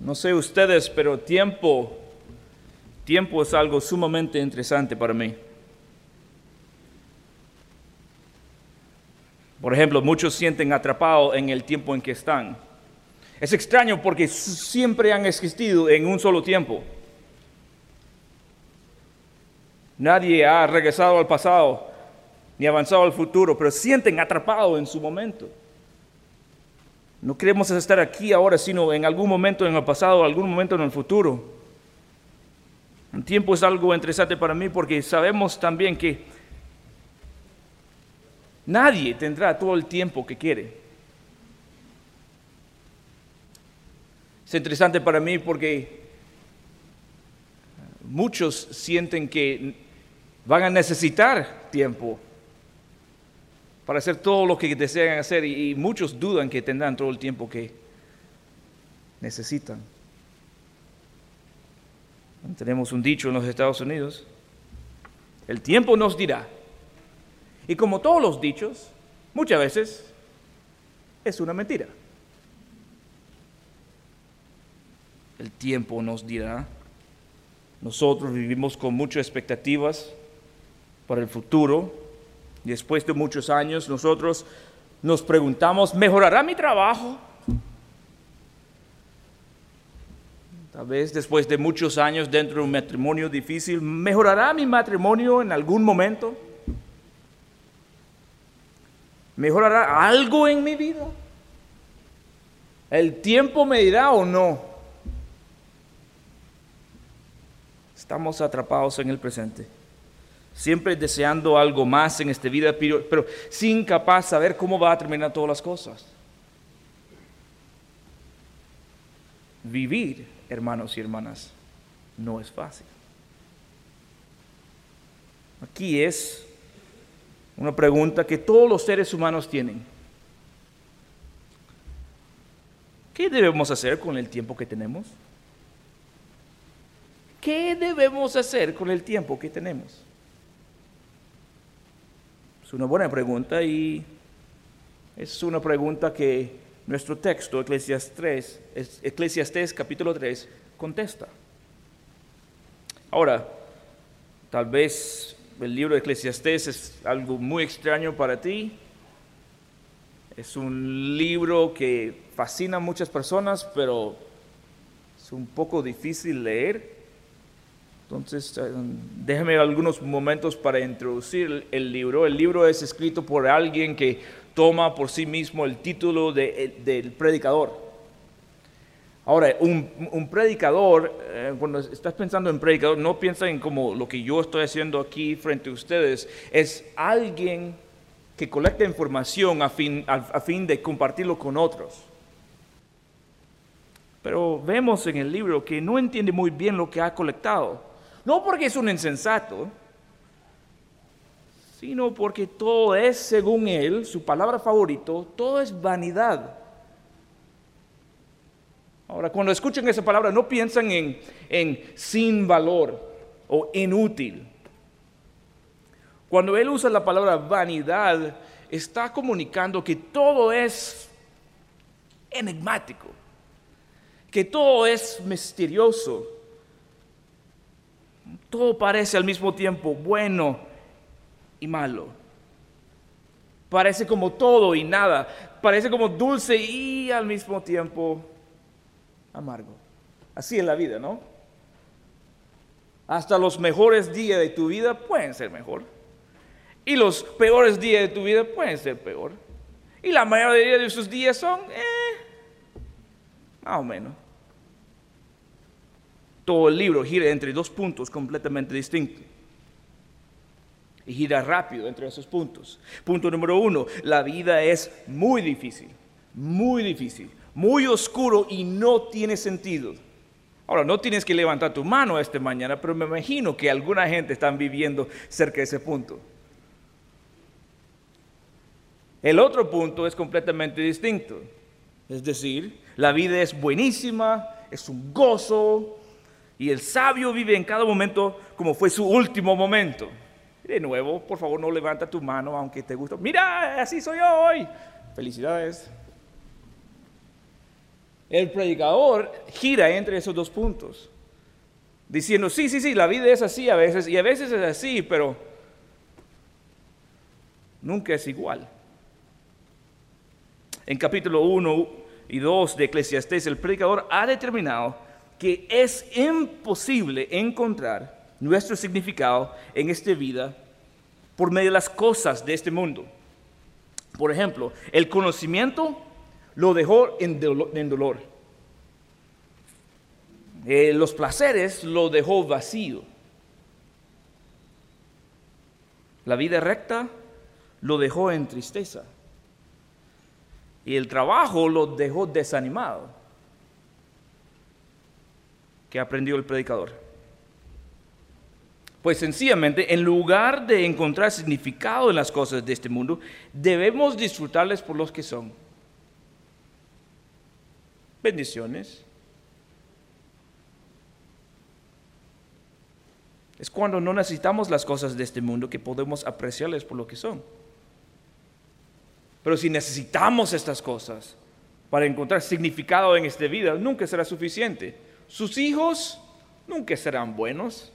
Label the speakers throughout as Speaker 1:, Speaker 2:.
Speaker 1: No sé ustedes, pero tiempo, tiempo es algo sumamente interesante para mí. Por ejemplo, muchos sienten atrapados en el tiempo en que están. Es extraño porque siempre han existido en un solo tiempo. Nadie ha regresado al pasado ni avanzado al futuro, pero sienten atrapados en su momento. No queremos estar aquí ahora, sino en algún momento en el pasado, algún momento en el futuro. El tiempo es algo interesante para mí porque sabemos también que nadie tendrá todo el tiempo que quiere. Es interesante para mí porque muchos sienten que van a necesitar tiempo para hacer todo lo que desean hacer y, muchos dudan que tendrán todo el tiempo que necesitan. Tenemos un dicho en los Estados Unidos, el tiempo nos dirá. Y como todos los dichos, muchas veces es una mentira. El tiempo nos dirá. Nosotros vivimos con muchas expectativas, para el futuro. Después de muchos años nosotros nos preguntamos, ¿mejorará mi trabajo? Tal vez después de muchos años dentro de un matrimonio difícil, ¿mejorará mi matrimonio en algún momento? ¿Mejorará algo en mi vida? ¿El tiempo me dirá o no? Estamos atrapados en el presente siempre deseando algo más en esta vida, pero, sin capaz de saber cómo va a terminar todas las cosas. Vivir, hermanos y hermanas, no es fácil. Aquí es una pregunta que todos los seres humanos tienen. ¿Qué debemos hacer con el tiempo que tenemos? ¿Qué debemos hacer con el tiempo que tenemos? Es una buena pregunta y es una pregunta que nuestro texto, Eclesiastes, Eclesiastes capítulo 3, contesta. Ahora, tal vez el libro de Eclesiastés es algo muy extraño para ti. Es un libro que fascina a muchas personas, pero es un poco difícil leer. Entonces, eh, déjame algunos momentos para introducir el libro. El libro es escrito por alguien que toma por sí mismo el título de, del predicador. Ahora, un, predicador, eh, cuando estás pensando en predicador, no piensa en como lo que yo estoy haciendo aquí frente a ustedes. Es alguien que colecta información a fin, a fin de compartirlo con otros. Pero vemos en el libro que no entiende muy bien lo que ha colectado. No porque es un insensato, sino porque todo es, según él, su palabra favorito, todo es vanidad. Ahora, cuando escuchan esa palabra, no piensan en, en sin valor o inútil. Cuando él usa la palabra vanidad, está comunicando que todo es enigmático, que todo es misterioso, todo parece al mismo tiempo bueno y malo. Parece como todo y nada. Parece como dulce y al mismo tiempo amargo. Así es la vida, ¿no? Hasta los mejores días de tu vida pueden ser mejor. Y los peores días de tu vida pueden ser peor. Y la mayoría de esos días son, eh, más o menos todo el libro gira entre dos puntos completamente distintos. Y gira rápido entre esos puntos. Punto número uno, la vida es muy difícil, muy difícil, muy oscuro y no tiene sentido. Ahora, no tienes que levantar tu mano esta mañana, pero me imagino que alguna gente está viviendo cerca de ese punto. El otro punto es completamente distinto. Es decir, la vida es buenísima, es un gozo, y el sabio vive en cada momento como fue su último momento. De nuevo, por favor, no levanta tu mano aunque te guste. Mira, así soy yo hoy. Felicidades. El predicador gira entre esos dos puntos, diciendo, sí, sí, sí, la vida es así a veces, y a veces es así, pero nunca es igual. En capítulo 1 y 2 de Eclesiastés, el predicador ha determinado que es imposible encontrar nuestro significado en esta vida por medio de las cosas de este mundo. Por ejemplo, el conocimiento lo dejó en dolor. Eh, los placeres lo dejó vacío. La vida recta lo dejó en tristeza. Y el trabajo lo dejó desanimado. ¿Qué aprendió el predicador? Pues sencillamente, en lugar de encontrar significado en las cosas de este mundo, debemos disfrutarles por los que son. Bendiciones. Es cuando no necesitamos las cosas de este mundo que podemos apreciarles por lo que son. Pero si necesitamos estas cosas para encontrar significado en esta vida, nunca será suficiente. Sus hijos nunca serán buenos.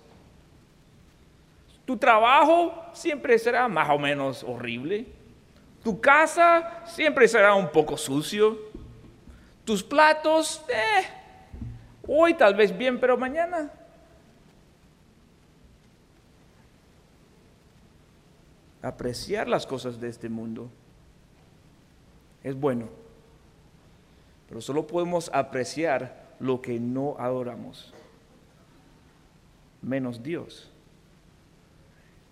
Speaker 1: Tu trabajo siempre será más o menos horrible. Tu casa siempre será un poco sucio. Tus platos, eh, hoy tal vez bien, pero mañana. Apreciar las cosas de este mundo es bueno, pero solo podemos apreciar lo que no adoramos, menos Dios.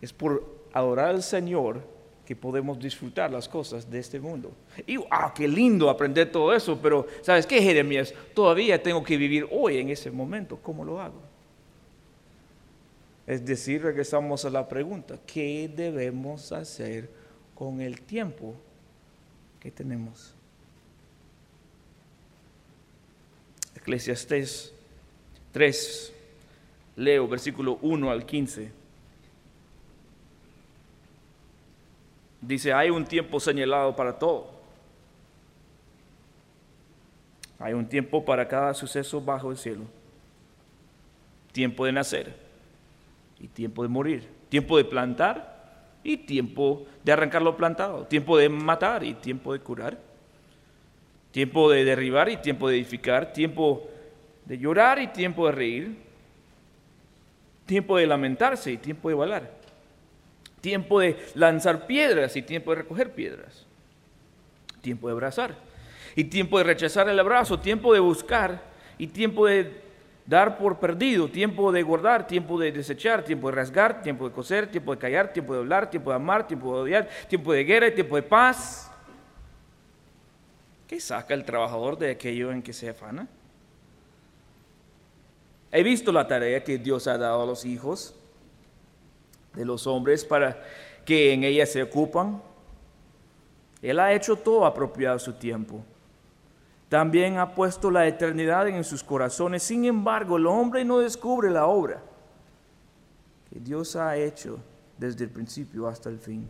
Speaker 1: Es por adorar al Señor que podemos disfrutar las cosas de este mundo. Y, ah, qué lindo aprender todo eso, pero ¿sabes qué, Jeremías? Todavía tengo que vivir hoy en ese momento. ¿Cómo lo hago? Es decir, regresamos a la pregunta, ¿qué debemos hacer con el tiempo que tenemos? Eclesiastés 3, leo versículo 1 al 15. Dice, hay un tiempo señalado para todo. Hay un tiempo para cada suceso bajo el cielo. Tiempo de nacer y tiempo de morir. Tiempo de plantar y tiempo de arrancar lo plantado. Tiempo de matar y tiempo de curar. Tiempo de derribar y tiempo de edificar. Tiempo de llorar y tiempo de reír. Tiempo de lamentarse y tiempo de bailar tiempo de lanzar piedras y tiempo de recoger piedras, tiempo de abrazar y tiempo de rechazar el abrazo, tiempo de buscar y tiempo de dar por perdido, tiempo de guardar, tiempo de desechar, tiempo de rasgar, tiempo de coser, tiempo de callar, tiempo de hablar, tiempo de amar, tiempo de odiar, tiempo de guerra y tiempo de paz. ¿Qué saca el trabajador de aquello en que se afana? He visto la tarea que Dios ha dado a los hijos de los hombres para que en ella se ocupan. Él ha hecho todo apropiado a su tiempo. También ha puesto la eternidad en sus corazones. Sin embargo, el hombre no descubre la obra que Dios ha hecho desde el principio hasta el fin.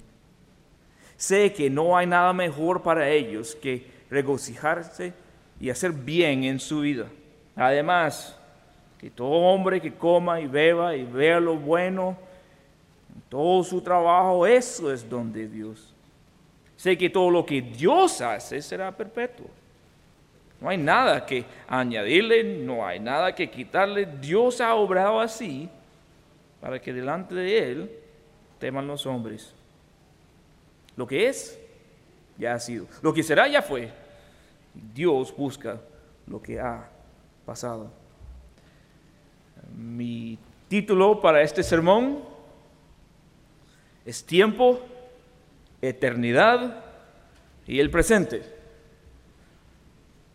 Speaker 1: Sé que no hay nada mejor para ellos que regocijarse y hacer bien en su vida. Además, que todo hombre que coma y beba y vea lo bueno todo su trabajo, eso es don de Dios. Sé que todo lo que Dios hace será perpetuo. No hay nada que añadirle, no hay nada que quitarle. Dios ha obrado así para que delante de Él teman los hombres. Lo que es, ya ha sido. Lo que será, ya fue. Dios busca lo que ha pasado. Mi título para este sermón es tiempo, eternidad y el presente.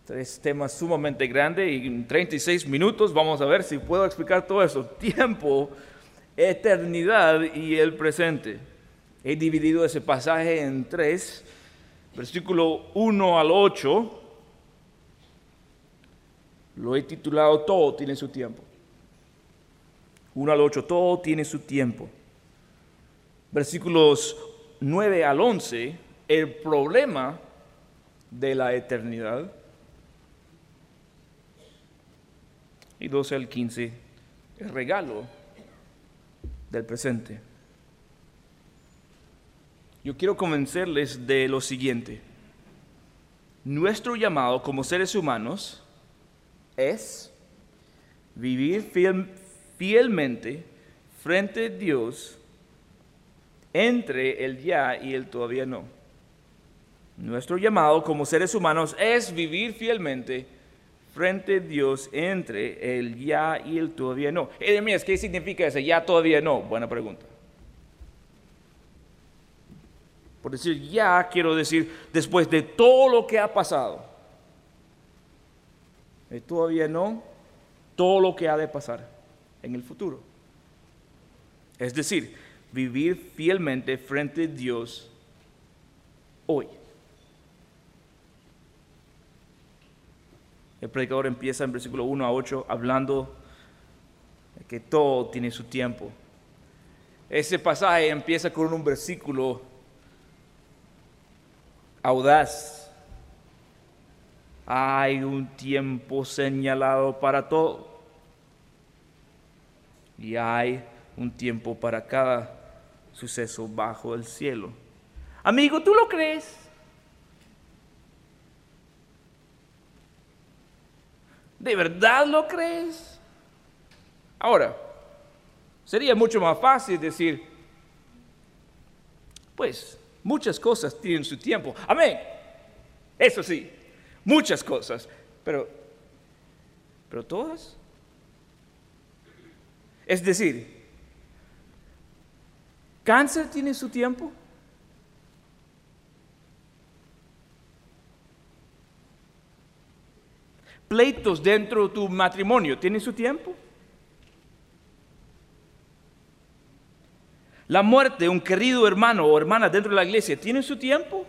Speaker 1: Tres temas sumamente grandes y en 36 minutos vamos a ver si puedo explicar todo eso. Tiempo, eternidad y el presente. He dividido ese pasaje en tres, versículo 1 al 8. Lo he titulado Todo tiene su tiempo. 1 al 8, todo tiene su tiempo versículos 9 al 11, el problema de la eternidad. Y 12 al 15, el regalo del presente. Yo quiero convencerles de lo siguiente. Nuestro llamado como seres humanos es vivir fielmente frente a Dios entre el ya y el todavía no. Nuestro llamado como seres humanos es vivir fielmente frente a Dios entre el ya y el todavía no. Edemías, ¿qué significa ese ya todavía no? Buena pregunta. Por decir ya, quiero decir después de todo lo que ha pasado. Y todavía no, todo lo que ha de pasar en el futuro. Es decir, vivir fielmente frente a Dios hoy. El predicador empieza en versículo 1 a 8 hablando de que todo tiene su tiempo. Ese pasaje empieza con un versículo audaz. Hay un tiempo señalado para todo. Y hay un tiempo para cada suceso bajo el cielo. Amigo, ¿tú lo crees? ¿De verdad lo crees? Ahora, sería mucho más fácil decir, pues muchas cosas tienen su tiempo. Amén. Eso sí, muchas cosas. Pero, pero todas. Es decir, cáncer tiene su tiempo. pleitos dentro de tu matrimonio, ¿tiene su tiempo? La muerte de un querido hermano o hermana dentro de la iglesia, ¿tiene su tiempo?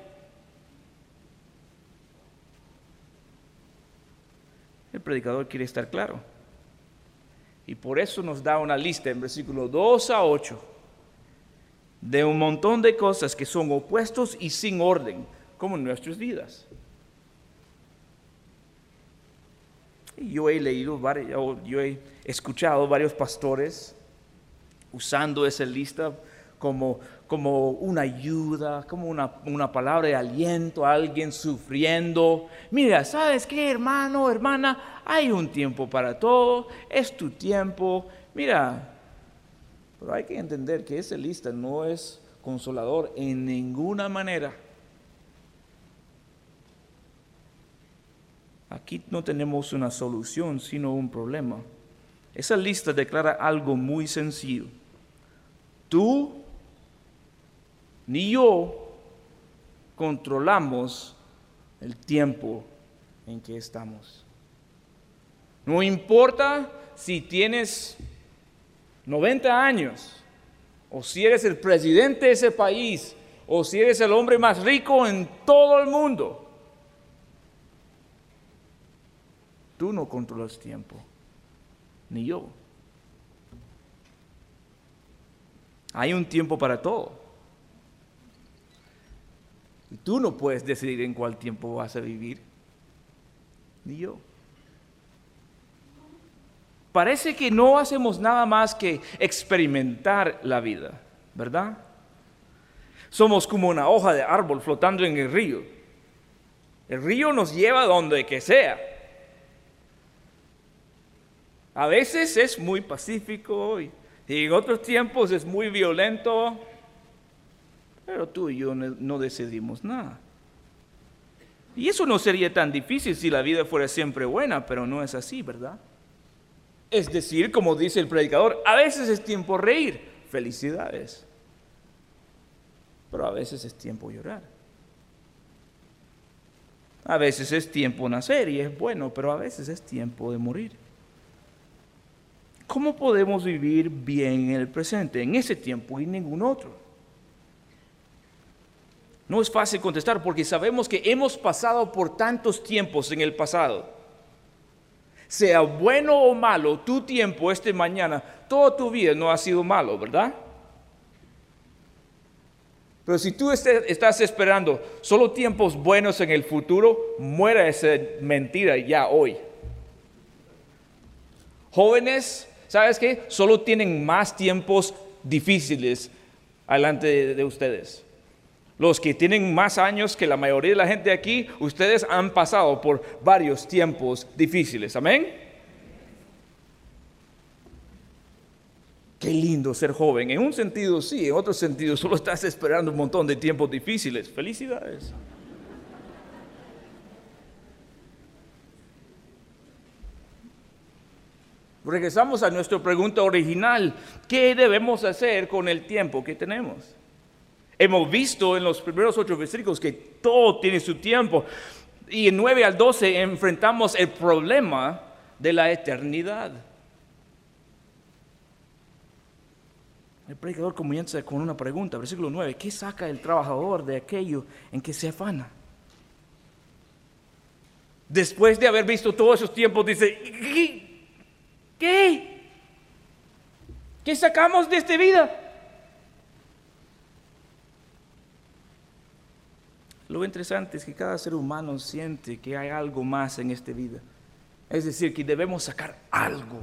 Speaker 1: El predicador quiere estar claro. Y por eso nos da una lista en versículos 2 a 8 de un montón de cosas que son opuestos y sin orden, como en nuestras vidas. Yo he leído, yo he escuchado varios pastores usando esa lista como, como una ayuda, como una, una, palabra de aliento a alguien sufriendo. Mira, ¿sabes qué, hermano, hermana? Hay un tiempo para todo, es tu tiempo. Mira, pero hay que entender que esa lista no es consolador en ninguna manera. Aquí no tenemos una solución, sino un problema. Esa lista declara algo muy sencillo. Tú ni yo controlamos el tiempo en que estamos. No importa si tienes 90 años, o si eres el presidente de ese país, o si eres el hombre más rico en todo el mundo. Tú no controlas tiempo, ni yo. Hay un tiempo para todo. Y tú no puedes decidir en cuál tiempo vas a vivir, ni yo. Parece que no hacemos nada más que experimentar la vida, ¿verdad? Somos como una hoja de árbol flotando en el río. El río nos lleva donde que sea. A veces es muy pacífico y, en otros tiempos es muy violento, pero tú y yo no decidimos nada. Y eso no sería tan difícil si la vida fuera siempre buena, pero no es así, ¿verdad? Es decir, como dice el predicador, a veces es tiempo reír, felicidades, pero a veces es tiempo llorar. A veces es tiempo nacer y es bueno, pero a veces es tiempo de morir. ¿Cómo podemos vivir bien en el presente, en ese tiempo y ningún otro? No es fácil contestar porque sabemos que hemos pasado por tantos tiempos en el pasado. Sea bueno o malo, tu tiempo este mañana, toda tu vida no ha sido malo, ¿verdad? Pero si tú estás esperando solo tiempos buenos en el futuro, muera esa mentira ya hoy. Jóvenes, ¿sabes qué? Solo tienen más tiempos difíciles delante de, ustedes. Los que tienen más años que la mayoría de la gente aquí, ustedes han pasado por varios tiempos difíciles. Amén. Qué lindo ser joven. En un sentido sí, en otro sentido solo estás esperando un montón de tiempos difíciles. Felicidades. Regresamos a nuestra pregunta original. ¿Qué debemos hacer con el tiempo que tenemos? Hemos visto en los primeros ocho versículos que todo tiene su tiempo. Y en 9 al 12 enfrentamos el problema de la eternidad. El predicador comienza con una pregunta, versículo 9. ¿Qué saca el trabajador de aquello en que se afana? Después de haber visto todos esos tiempos, dice, ¿Qué? ¿Qué sacamos de esta vida? Lo interesante es que cada ser humano siente que hay algo más en esta vida. Es decir, que debemos sacar algo.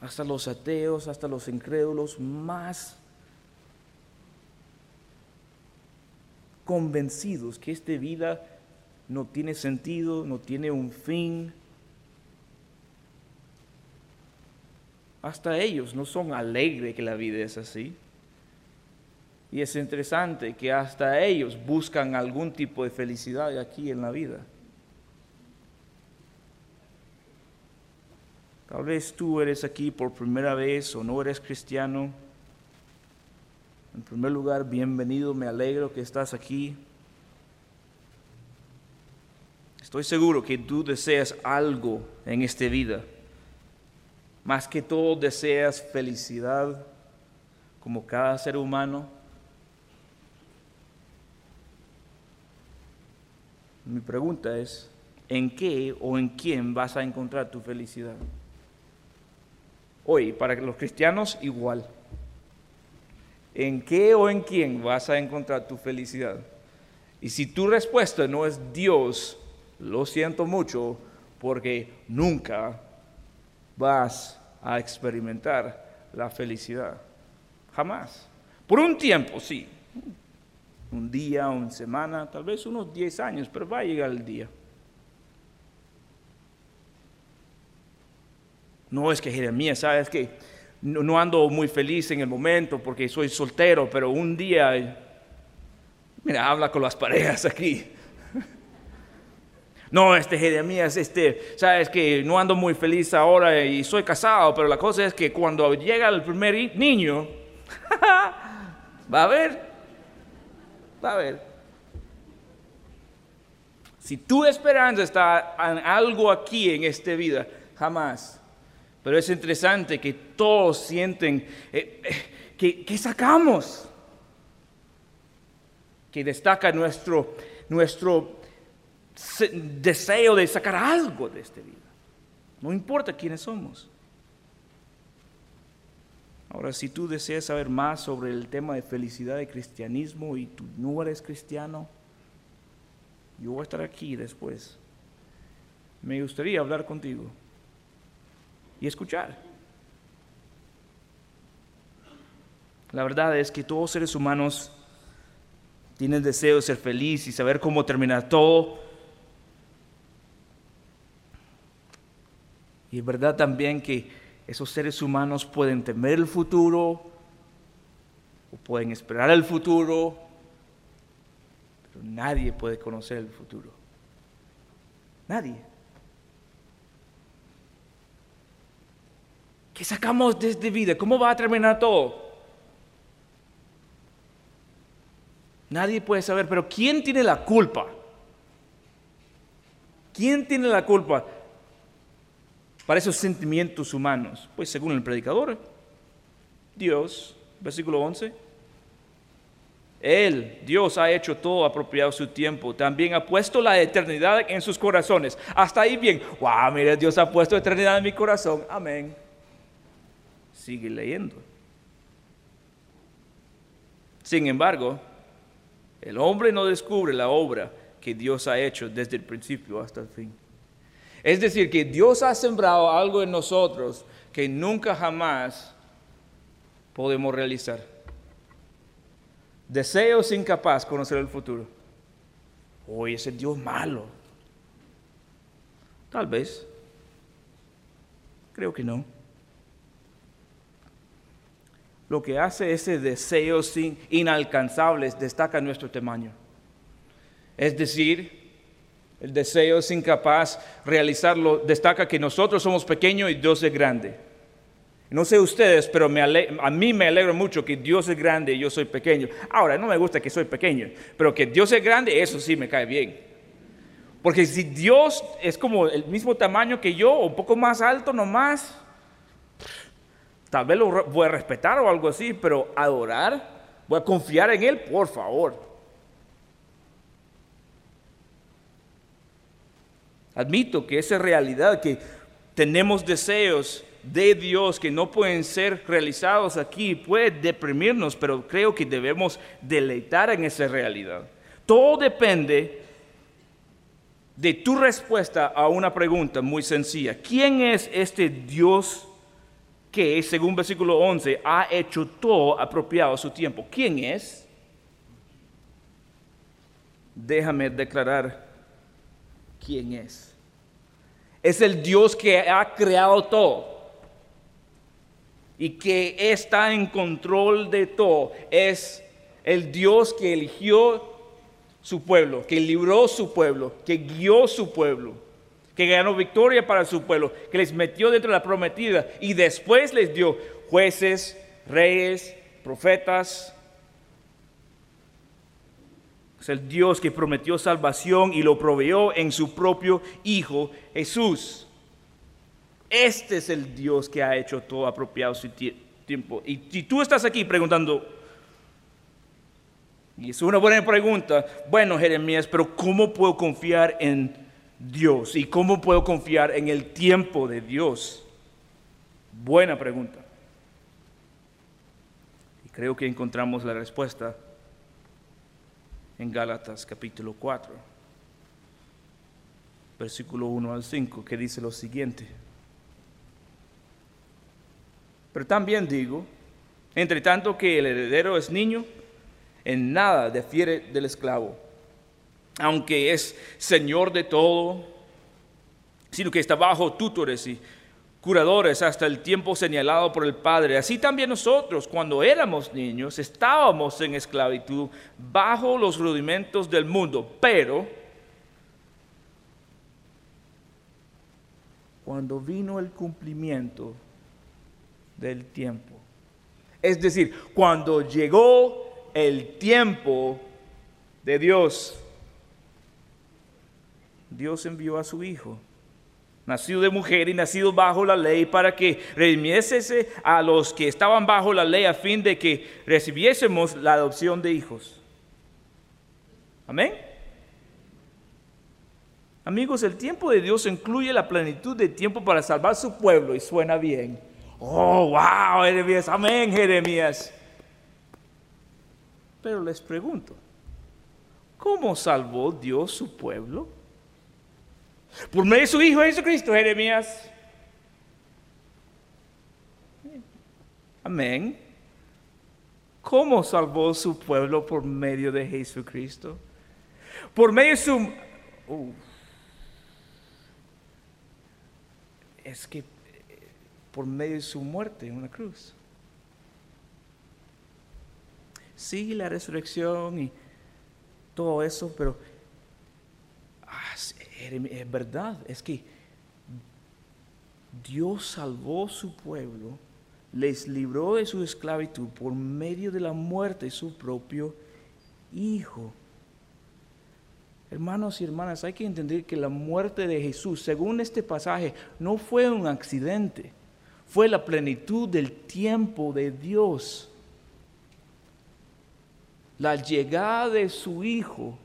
Speaker 1: Hasta los ateos, hasta los incrédulos, más convencidos que esta vida no tiene sentido, no tiene un fin. Hasta ellos no son alegres que la vida es así. Y es interesante que hasta ellos buscan algún tipo de felicidad aquí en la vida. Tal vez tú eres aquí por primera vez o no eres cristiano. En primer lugar, bienvenido, me alegro que estás aquí. Estoy seguro que tú deseas algo en esta vida. Más que todo deseas felicidad como cada ser humano. Mi pregunta es, ¿en qué o en quién vas a encontrar tu felicidad? Hoy, para los cristianos, igual. ¿En qué o en quién vas a encontrar tu felicidad? Y si tu respuesta no es Dios, lo siento mucho porque nunca vas a experimentar la felicidad. Jamás. Por un tiempo, sí. Un día, una semana, tal vez unos 10 años, pero va a llegar el día. No es que Jeremías, sabes que no, ando muy feliz en el momento porque soy soltero, pero un día, mira, habla con las parejas aquí. No, este Jeremías, este, sabes que no ando muy feliz ahora y soy casado, pero la cosa es que cuando llega el primer niño, va a ver, va a ver. Si tu esperanza está en algo aquí en esta vida, jamás. Pero es interesante que todos sienten eh, eh, que, que, sacamos, que destaca nuestro, nuestro deseo de sacar algo de esta vida. No importa quiénes somos. Ahora, si tú deseas saber más sobre el tema de felicidad y cristianismo y tú no eres cristiano, yo voy a estar aquí después. Me gustaría hablar contigo y escuchar. La verdad es que todos seres humanos tienen deseo de ser feliz y saber cómo terminar todo. Y es verdad también que esos seres humanos pueden temer el futuro o pueden esperar el futuro, pero nadie puede conocer el futuro. Nadie. ¿Qué sacamos de esta vida? ¿Cómo va a terminar todo? Nadie puede saber, pero ¿quién tiene la culpa? ¿Quién tiene la culpa? Para esos sentimientos humanos? Pues según el predicador, Dios, versículo 11, Él, Dios ha hecho todo apropiado su tiempo, también ha puesto la eternidad en sus corazones. Hasta ahí bien, wow, mire, Dios ha puesto eternidad en mi corazón, amén. Sigue leyendo. Sin embargo, el hombre no descubre la obra que Dios ha hecho desde el principio hasta el fin. Es decir, que Dios ha sembrado algo en nosotros que nunca jamás podemos realizar. Deseos incapaz de conocer el futuro. Hoy ese Dios malo. Tal vez. Creo que no. Lo que hace ese deseo sin inalcanzables destaca nuestro tamaño. Es decir, el deseo es incapaz de realizarlo, destaca que nosotros somos pequeños y Dios es grande. No sé ustedes, pero a mí me alegra mucho que Dios es grande y yo soy pequeño. Ahora, no me gusta que soy pequeño, pero que Dios es grande, eso sí me cae bien. Porque si Dios es como el mismo tamaño que yo, un poco más alto nomás, tal vez lo voy a respetar o algo así, pero adorar, voy a confiar en Él, por favor. Admito que esa realidad, que tenemos deseos de Dios que no pueden ser realizados aquí puede deprimirnos, pero creo que debemos deleitar en esa realidad. Todo depende de tu respuesta a una pregunta muy sencilla. ¿Quién es este Dios que, según versículo 11, ha hecho todo apropiado a su tiempo? ¿Quién es? Déjame declarar quién es. Es el Dios que ha creado todo y que está en control de todo. Es el Dios que eligió su pueblo, que libró su pueblo, que guió su pueblo, que ganó victoria para su pueblo, que les metió dentro de la prometida y después les dio jueces, reyes, profetas. Es el Dios que prometió salvación y lo proveyó en su propio Hijo Jesús. Este es el Dios que ha hecho todo apropiado su tiempo. Y si tú estás aquí preguntando, y es una buena pregunta, bueno Jeremías, pero ¿cómo puedo confiar en Dios? ¿Y cómo puedo confiar en el tiempo de Dios? Buena pregunta. Y creo que encontramos la respuesta en Gálatas capítulo 4, versículo 1 al 5, que dice lo siguiente. Pero también digo, entre tanto que el heredero es niño, en nada difiere del esclavo, aunque es señor de todo, sino que está bajo tutores y curadores hasta el tiempo señalado por el Padre. Así también nosotros, cuando éramos niños, estábamos en esclavitud bajo los rudimentos del mundo, pero cuando vino el cumplimiento del tiempo. Es decir, cuando llegó el tiempo de Dios, Dios envió a su Hijo, nacido de mujer y nacido bajo la ley, para que redimiese a los que estaban bajo la ley a fin de que recibiésemos la adopción de hijos. Amén. Amigos, el tiempo de Dios incluye la plenitud de tiempo para salvar su pueblo y suena bien. Oh, wow, Jeremías, amén, Jeremías. Pero les pregunto, ¿cómo salvó Dios su pueblo? Por medio de su Hijo Jesucristo, Jeremías. Amén. ¿Cómo salvó su pueblo por medio de Jesucristo? Por medio de su... Es que por medio de su muerte en una cruz. Sí, la resurrección y todo eso, pero ah, es verdad, es que Dios salvó su pueblo, les libró de su esclavitud por medio de la muerte de su propio Hijo. Hermanos y hermanas, hay que entender que la muerte de Jesús, según este pasaje, no fue un accidente fue la plenitud del tiempo de Dios. La llegada de su Hijo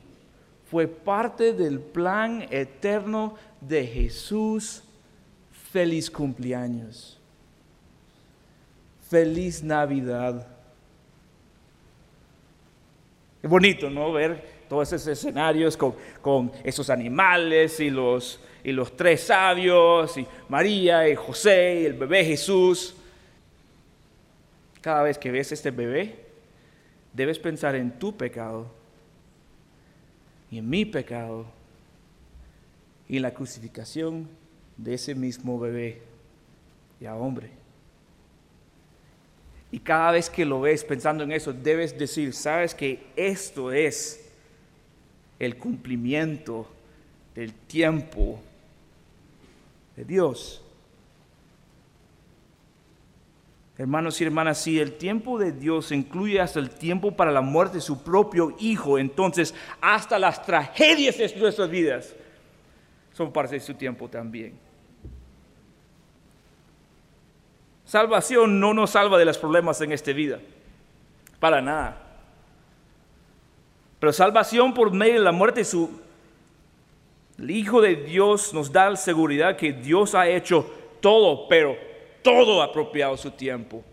Speaker 1: fue parte del plan eterno de Jesús. Feliz cumpleaños. Feliz Navidad. Es bonito, ¿no? Ver todos esos escenarios con, esos animales y los y los tres sabios, y María, y José, y el bebé Jesús. Cada vez que ves este bebé, debes pensar en tu pecado y en mi pecado y la crucificación de ese mismo bebé, ya hombre. Y cada vez que lo ves pensando en eso, debes decir, sabes que esto es el cumplimiento del tiempo de Dios. Hermanos y hermanas, si el tiempo de Dios incluye hasta el tiempo para la muerte de su propio Hijo, entonces hasta las tragedias de nuestras vidas son parte de su tiempo también. Salvación no nos salva de los problemas en esta vida, para nada. Pero salvación por medio de la muerte de su el Hijo de Dios nos da la seguridad que Dios ha hecho todo, pero todo apropiado su tiempo.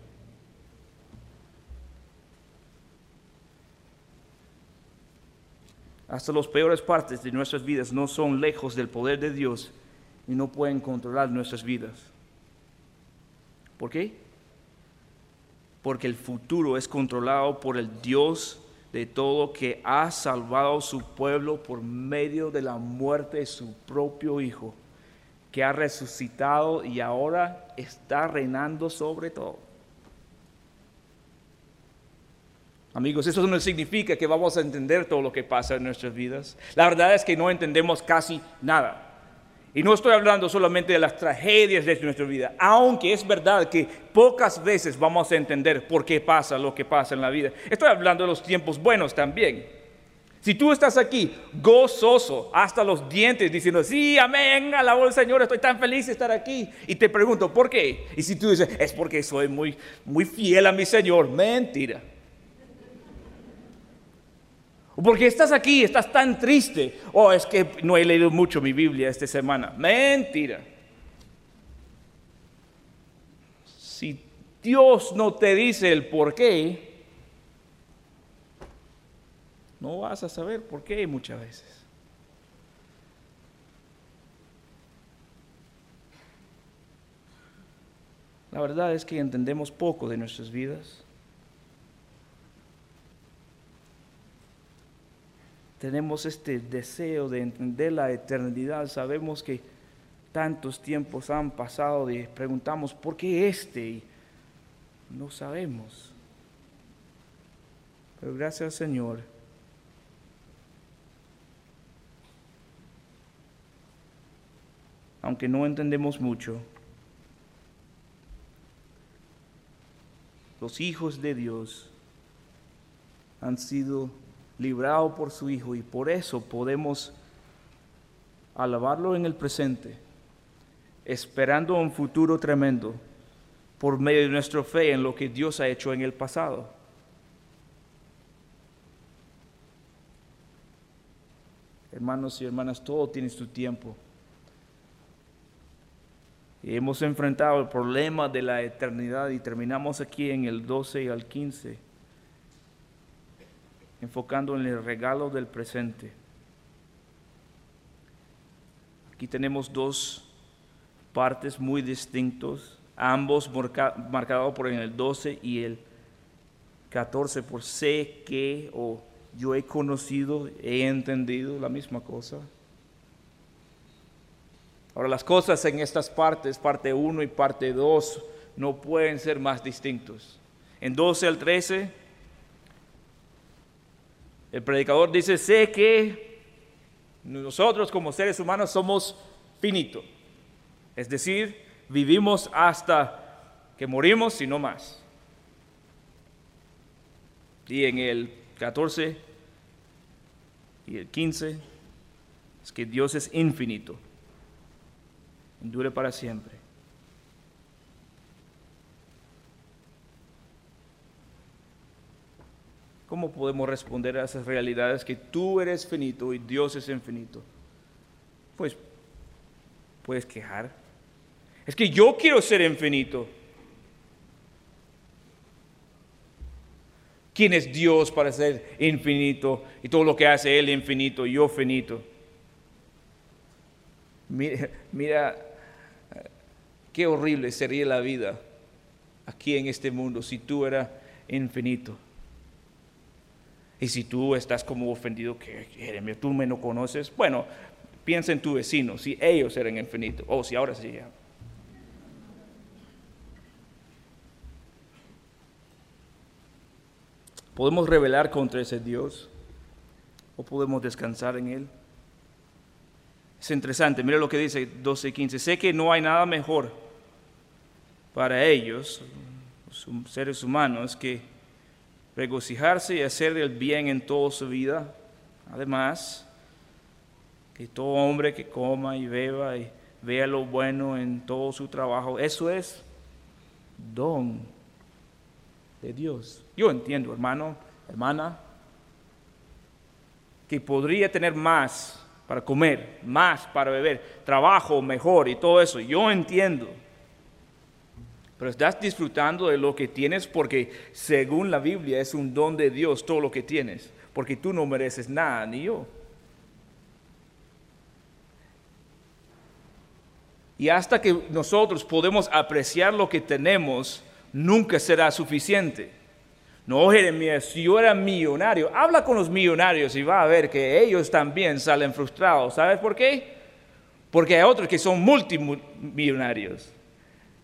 Speaker 1: Hasta las peores partes de nuestras vidas no son lejos del poder de Dios y no pueden controlar nuestras vidas. ¿Por qué? Porque el futuro es controlado por el Dios de todo que ha salvado a su pueblo por medio de la muerte de su propio Hijo, que ha resucitado y ahora está reinando sobre todo. Amigos, eso no significa que vamos a entender todo lo que pasa en nuestras vidas. La verdad es que no entendemos casi nada. Y no estoy hablando solamente de las tragedias de nuestra vida, aunque es verdad que pocas veces vamos a entender por qué pasa lo que pasa en la vida. Estoy hablando de los tiempos buenos también. Si tú estás aquí gozoso hasta los dientes diciendo, sí, amén, alabo al Señor, estoy tan feliz de estar aquí. Y te pregunto, ¿por qué? Y si tú dices, es porque soy muy, muy fiel a mi Señor, mentira. Porque estás aquí, estás tan triste. Oh, es que no he leído mucho mi Biblia esta semana. Mentira. Si Dios no te dice el por qué, no vas a saber por qué muchas veces. La verdad es que entendemos poco de nuestras vidas. tenemos este deseo de entender la eternidad, sabemos que tantos tiempos han pasado y preguntamos, ¿por qué este? Y no sabemos. Pero gracias Señor. Aunque no entendemos mucho, los hijos de Dios han sido librado por su Hijo y por eso podemos alabarlo en el presente, esperando un futuro tremendo por medio de nuestra fe en lo que Dios ha hecho en el pasado. Hermanos y hermanas, todo tiene su tiempo. Hemos enfrentado el problema de la eternidad y terminamos aquí en el 12 y al 15 enfocando en el regalo del presente. Aquí tenemos dos partes muy distintos, ambos marcados por el 12 y el 14 por sé que o yo he conocido, he entendido la misma cosa. Ahora las cosas en estas partes, parte 1 y parte 2, no pueden ser más distintos. En 12 al 13 el predicador dice, sé que nosotros como seres humanos somos finitos. Es decir, vivimos hasta que morimos y no más. Y en el 14 y el 15 es que Dios es infinito, dure para siempre. ¿Cómo podemos responder a esas realidades que tú eres finito y Dios es infinito? Pues puedes quejar. Es que yo quiero ser infinito. ¿Quién es Dios para ser infinito y todo lo que hace Él infinito, yo finito? Mira, mira qué horrible sería la vida aquí en este mundo si tú eras infinito. Y si tú estás como ofendido, que Jeremia, tú me no conoces, bueno, piensa en tu vecino, si ellos eran infinitos, o si ahora sí. ¿Podemos revelar contra ese Dios? ¿O podemos descansar en Él? Es interesante, mira lo que dice 12 y 15. Sé que no hay nada mejor para ellos, los seres humanos, que regocijarse y hacer el bien en toda su vida. Además, que todo hombre que coma y beba y vea lo bueno en todo su trabajo, eso es don de Dios. Yo entiendo, hermano, hermana, que podría tener más para comer, más para beber, trabajo mejor y todo eso. Yo entiendo pero estás disfrutando de lo que tienes porque según la Biblia es un don de Dios todo lo que tienes, porque tú no mereces nada, ni yo. Y hasta que nosotros podemos apreciar lo que tenemos, nunca será suficiente. No, Jeremías, si yo era millonario, habla con los millonarios y va a ver que ellos también salen frustrados. ¿Sabes por qué? Porque hay otros que son multimillonarios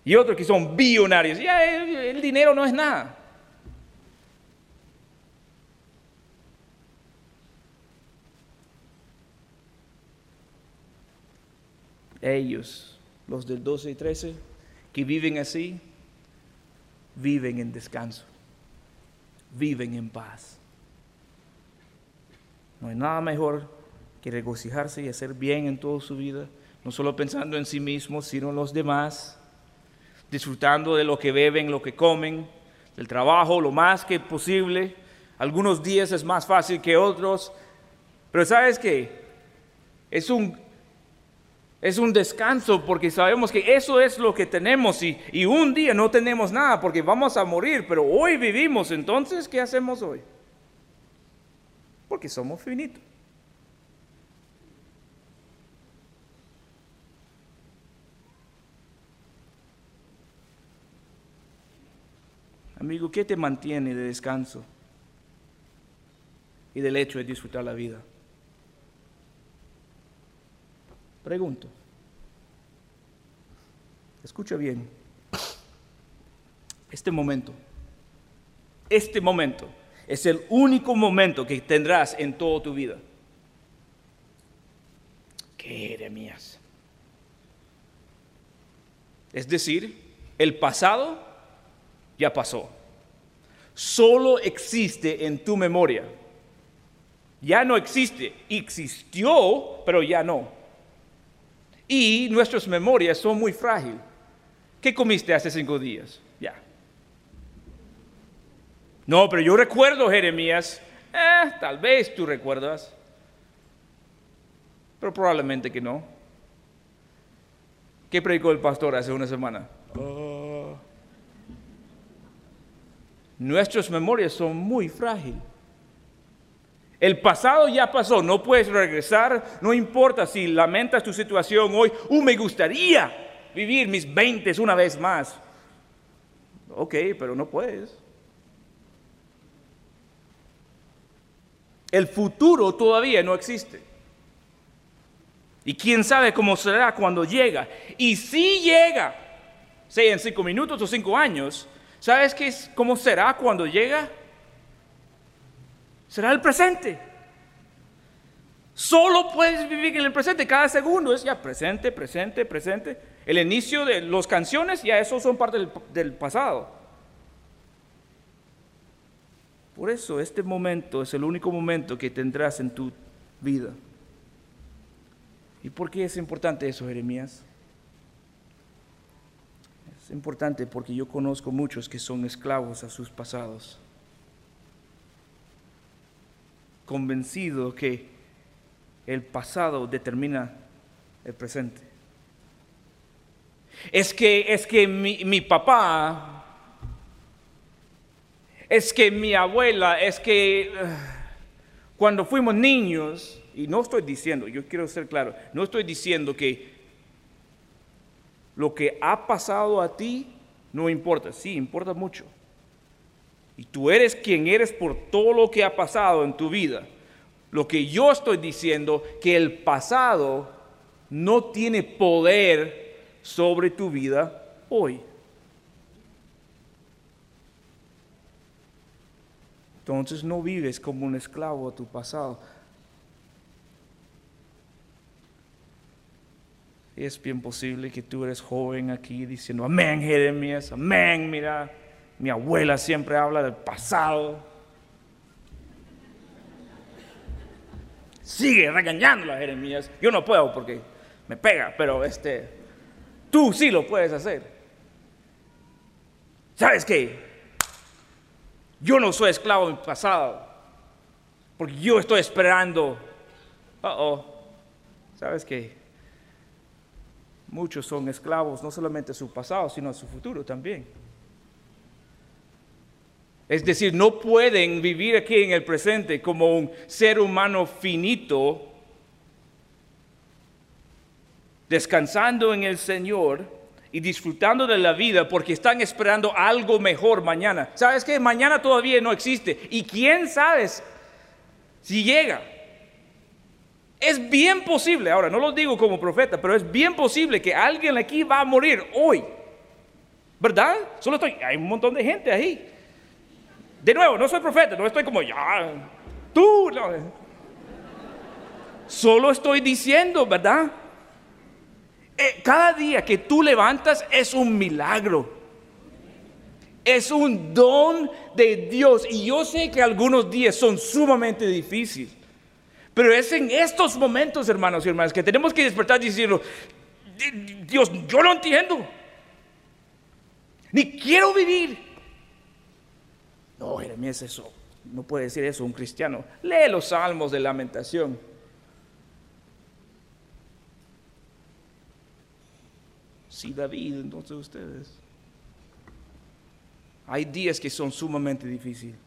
Speaker 1: y otros que son billonarios. Ya el, dinero no es nada. Ellos, los del 12 y 13, que viven así, viven en descanso, viven en paz. No hay nada mejor que regocijarse y hacer bien en toda su vida, no solo pensando en sí mismo, sino en los demás disfrutando de lo que beben, lo que comen, del trabajo lo más que posible. Algunos días es más fácil que otros, pero sabes que es un, es un descanso porque sabemos que eso es lo que tenemos y, y un día no tenemos nada porque vamos a morir, pero hoy vivimos, entonces, ¿qué hacemos hoy? Porque somos finitos. Amigo, ¿qué te mantiene de descanso y del hecho de disfrutar la vida? Pregunto. Escucha bien. Este momento, este momento es el único momento que tendrás en toda tu vida. ¿Qué Jeremías? Es decir, el pasado ya pasó solo existe en tu memoria. Ya no existe, existió, pero ya no. Y nuestras memorias son muy frágiles. ¿Qué comiste hace cinco días? Ya. No, pero yo recuerdo, Jeremías. Eh, tal vez tú recuerdas. Pero probablemente que no. ¿Qué predicó el pastor hace una semana? Oh. Nuestras memorias son muy frágiles. El pasado ya pasó, no puedes regresar, no importa si lamentas tu situación hoy, uh, me gustaría vivir mis 20 una vez más. Ok, pero no puedes. El futuro todavía no existe. Y quién sabe cómo será cuando llega. Y si llega, sea en cinco minutos o cinco años, ¿Sabes qué es, cómo será cuando llega? Será el presente. Solo puedes vivir en el presente. Cada segundo es ya presente, presente, presente. El inicio de las canciones ya eso son parte del, del pasado. Por eso este momento es el único momento que tendrás en tu vida. ¿Y por qué es importante eso, Jeremías? Importante porque yo conozco muchos que son esclavos a sus pasados, convencido que el pasado determina el presente. Es que, es que mi, mi papá, es que mi abuela, es que uh, cuando fuimos niños, y no estoy diciendo, yo quiero ser claro, no estoy diciendo que Lo que ha pasado a ti no importa, sí, importa mucho. Y tú eres quien eres por todo lo que ha pasado en tu vida. Lo que yo estoy diciendo, que el pasado no tiene poder sobre tu vida hoy. Entonces no vives como un esclavo a tu pasado. Es bien posible que tú eres joven aquí diciendo, amén, Jeremías, amén, mira, mi abuela siempre habla del pasado. Sigue regañando a Jeremías. Yo no puedo porque me pega, pero este, tú sí lo puedes hacer. ¿Sabes qué? Yo no soy esclavo del pasado, porque yo estoy esperando. oh, ¿sabes qué? Muchos son esclavos no solamente a su pasado, sino a su futuro también. Es decir, no pueden vivir aquí en el presente como un ser humano finito, descansando en el Señor y disfrutando de la vida porque están esperando algo mejor mañana. ¿Sabes qué? Mañana todavía no existe. Y quién sabe si llega. Es bien posible, ahora no lo digo como profeta, pero es bien posible que alguien aquí va a morir hoy. ¿Verdad? Solo estoy, hay un montón de gente ahí. De nuevo, no soy profeta, no estoy como ya, tú. Solo estoy diciendo, ¿verdad? Eh, cada día que tú levantas es un milagro. Es un don de Dios. Y yo sé que algunos días son sumamente difíciles. Pero es en estos momentos, hermanos y hermanas, que tenemos que despertar diciendo, Dios, yo no entiendo. Ni quiero vivir. No, Jeremías, eso. No puede decir eso un cristiano. Lee los salmos de lamentación. Sí, David, entonces ustedes. Hay días que son sumamente difíciles.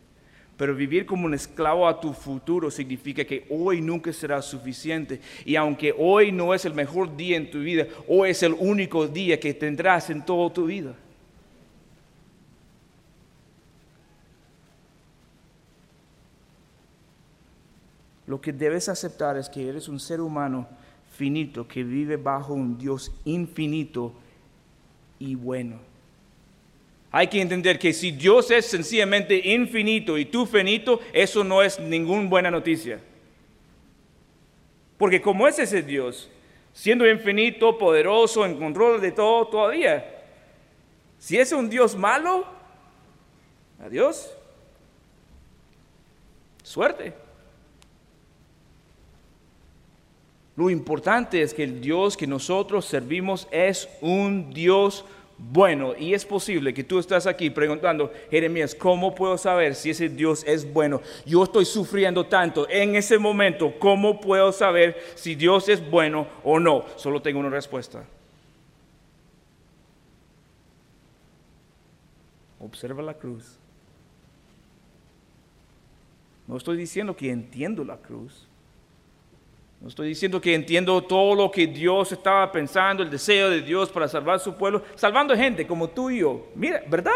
Speaker 1: Pero vivir como un esclavo a tu futuro significa que hoy nunca será suficiente. Y aunque hoy no es el mejor día en tu vida, hoy es el único día que tendrás en toda tu vida. Lo que debes aceptar es que eres un ser humano finito que vive bajo un Dios infinito y bueno. Hay que entender que si Dios es sencillamente infinito y tú finito, eso no es ninguna buena noticia. Porque como es ese Dios, siendo infinito, poderoso, en control de todo todavía, si es un Dios malo, adiós, suerte. Lo importante es que el Dios que nosotros servimos es un Dios bueno. Y es posible que tú estás aquí preguntando, Jeremías, ¿cómo puedo saber si ese Dios es bueno? Yo estoy sufriendo tanto en ese momento, ¿cómo puedo saber si Dios es bueno o no? Solo tengo una respuesta. Observa la cruz. No estoy diciendo que entiendo la cruz. No estoy diciendo que entiendo todo lo que Dios estaba pensando, el deseo de Dios para salvar su pueblo, salvando gente como tú y yo. Mira, ¿verdad?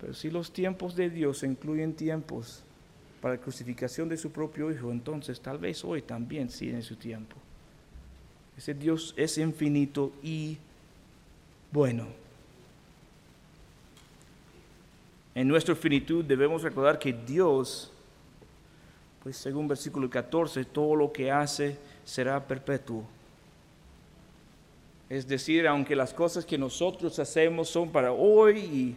Speaker 1: Pero si los tiempos de Dios incluyen tiempos para la crucificación de su propio Hijo, entonces tal vez hoy también sí en su tiempo. Ese Dios es infinito y bueno. En nuestra finitud debemos recordar que Dios pues según versículo 14, todo lo que hace será perpetuo. Es decir, aunque las cosas que nosotros hacemos son para hoy y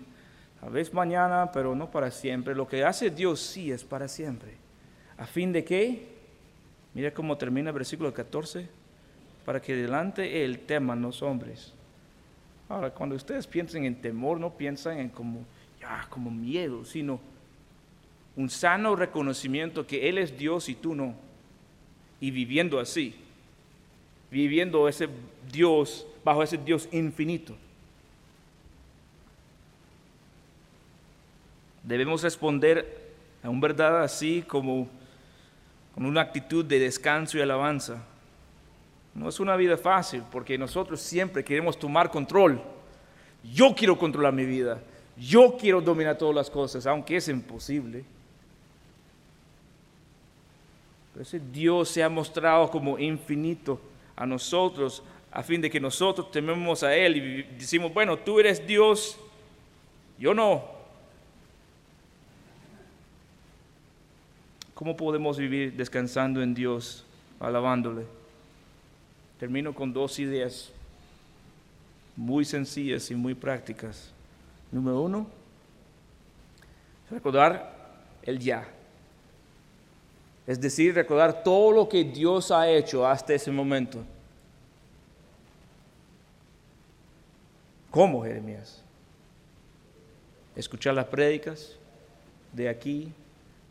Speaker 1: a veces mañana, pero no para siempre, lo que hace Dios sí es para siempre. ¿A fin de qué? Mira cómo termina el versículo 14. Para que delante Él teman los hombres. Ahora, cuando ustedes piensen en temor, no piensan en como, ya, como miedo, sino un sano reconocimiento que Él es Dios y tú no. Y viviendo así, viviendo ese Dios, bajo ese Dios infinito. Debemos responder a un verdad así como con una actitud de descanso y alabanza. No es una vida fácil porque nosotros siempre queremos tomar control. Yo quiero controlar mi vida. Yo quiero dominar todas las cosas, aunque es imposible. Ese Dios se ha mostrado como infinito a nosotros a fin de que nosotros tememos a Él y decimos, bueno, tú eres Dios, yo no. ¿Cómo podemos vivir descansando en Dios, alabándole? Termino con dos ideas muy sencillas y muy prácticas. Número uno, recordar el ya. Es decir, recordar todo lo que Dios ha hecho hasta ese momento. ¿Cómo, Jeremías? Escuchar las prédicas de aquí,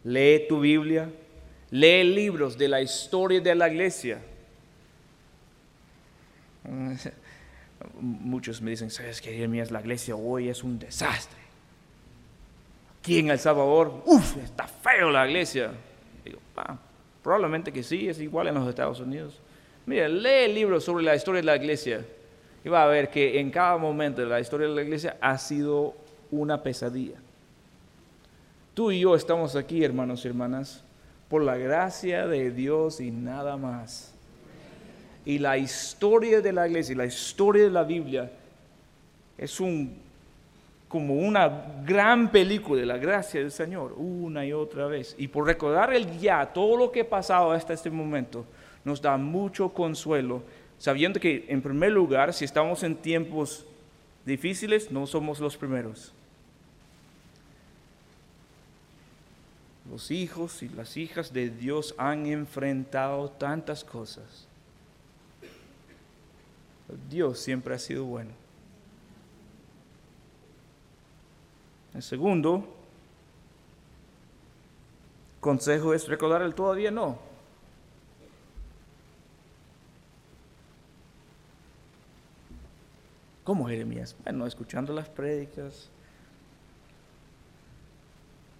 Speaker 1: lee tu Biblia, lee libros de la historia de la iglesia. Muchos me dicen, ¿sabes qué, Jeremías? La iglesia hoy es un desastre. Aquí en El Salvador, uff, está feo la iglesia. Probablemente que sí, es igual en los Estados Unidos. Mira, lee el libro sobre la historia de la iglesia y va a ver que en cada momento de la historia de la iglesia ha sido una pesadilla. Tú y yo estamos aquí, hermanos y hermanas, por la gracia de Dios y nada más. Y la historia de la iglesia, la historia de la Biblia, es un como una gran película de la gracia del Señor, una y otra vez. Y por recordar el ya, todo lo que ha pasado hasta este momento, nos da mucho consuelo sabiendo que en primer lugar, si estamos en tiempos difíciles, no somos los primeros. Los hijos y las hijas de Dios han enfrentado tantas cosas. Dios siempre ha sido bueno. El segundo consejo es recordar el todavía no. ¿Cómo Jeremías? Bueno, escuchando las prédicas,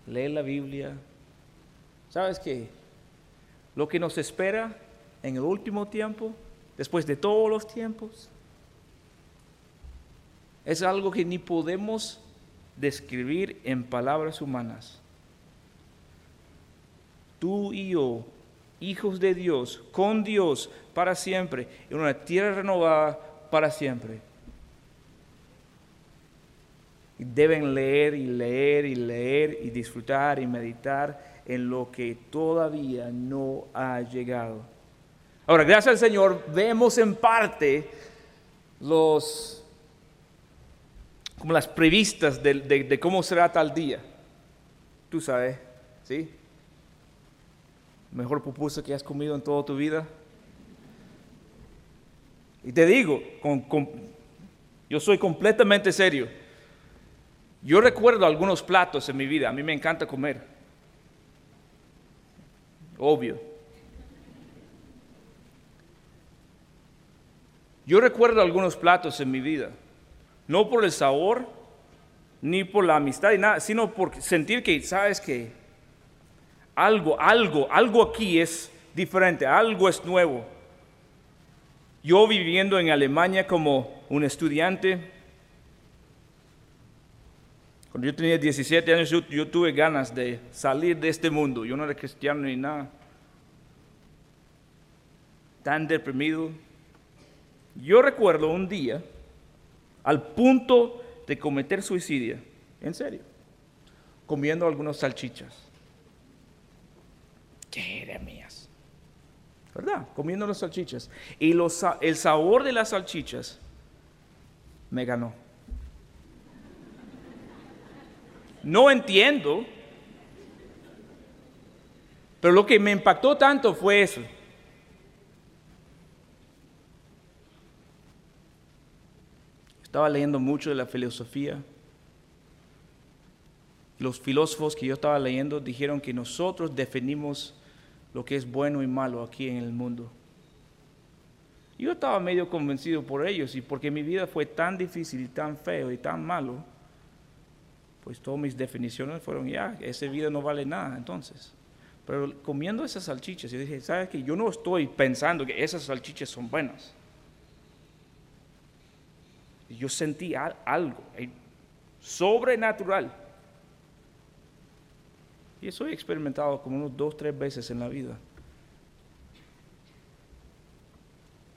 Speaker 1: leer la Biblia. ¿Sabes qué? Lo que nos espera en el último tiempo, después de todos los tiempos, es algo que ni podemos describir en palabras humanas. Tú y yo, hijos de Dios, con Dios para siempre, en una tierra renovada para siempre. Deben leer y leer y leer y disfrutar y meditar en lo que todavía no ha llegado. Ahora, gracias al Señor, vemos en parte los, como las previstas de, de cómo será tal día. Tú sabes, ¿sí? Mejor pupusa que has comido en toda tu vida. Y te digo, yo soy completamente serio. Yo recuerdo algunos platos en mi vida, a mí me encanta comer. Obvio. Yo recuerdo algunos platos en mi vida, no por el sabor, ni por la amistad y nada, sino por sentir que, sabes que algo, algo, algo aquí es diferente, algo es nuevo. Yo viviendo en Alemania como un estudiante, cuando yo tenía 17 años, yo, tuve ganas de salir de este mundo. Yo no era cristiano ni nada. Tan deprimido. Yo recuerdo un día, al punto de cometer suicidio, en serio, comiendo algunas salchichas. Jeremías. ¿Verdad? Comiendo las salchichas. Y los, el sabor de las salchichas me ganó. no entiendo, pero lo que me impactó tanto fue eso. Estaba leyendo mucho de la filosofía. Los filósofos que yo estaba leyendo dijeron que nosotros definimos lo que es bueno y malo aquí en el mundo. Yo estaba medio convencido por ellos y porque mi vida fue tan difícil y tan feo y tan malo pues todas mis definiciones fueron ya, esa vida no vale nada entonces. Pero comiendo esas salchichas, yo dije, ¿sabes qué? Yo no estoy pensando que esas salchichas son buenas. Yo sentí algo sobrenatural. Y eso he experimentado como unos dos, tres veces en la vida.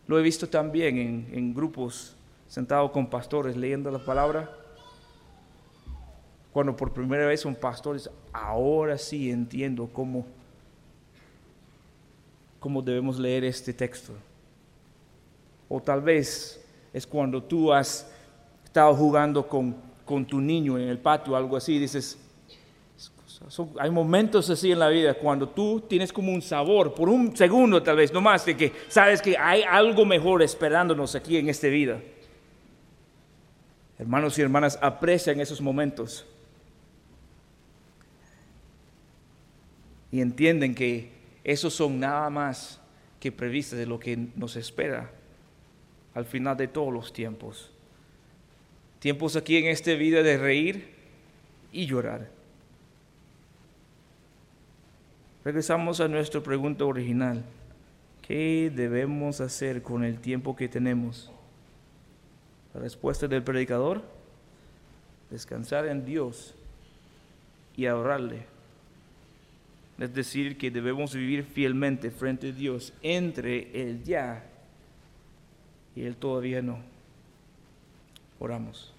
Speaker 1: Lo he visto también en, grupos sentados con pastores leyendo la palabra. Cuando por primera vez son pastores, ahora sí entiendo cómo cómo debemos leer este texto. O tal vez es cuando tú has estado jugando con, con tu niño en el patio, algo así, dices, hay momentos así en la vida cuando tú tienes como un sabor, por un segundo tal vez, no más, de que sabes que hay algo mejor esperándonos aquí en esta vida. Hermanos y hermanas, aprecian esos momentos. Y entienden que esos son nada más que previstas de lo que nos espera al final de todos los tiempos. Tiempos aquí en esta vida de reír y llorar. Regresamos a nuestra pregunta original. ¿Qué debemos hacer con el tiempo que tenemos? La respuesta del predicador, descansar en Dios y ahorrarle es decir, que debemos vivir fielmente frente a Dios entre el ya y el todavía no. Oramos.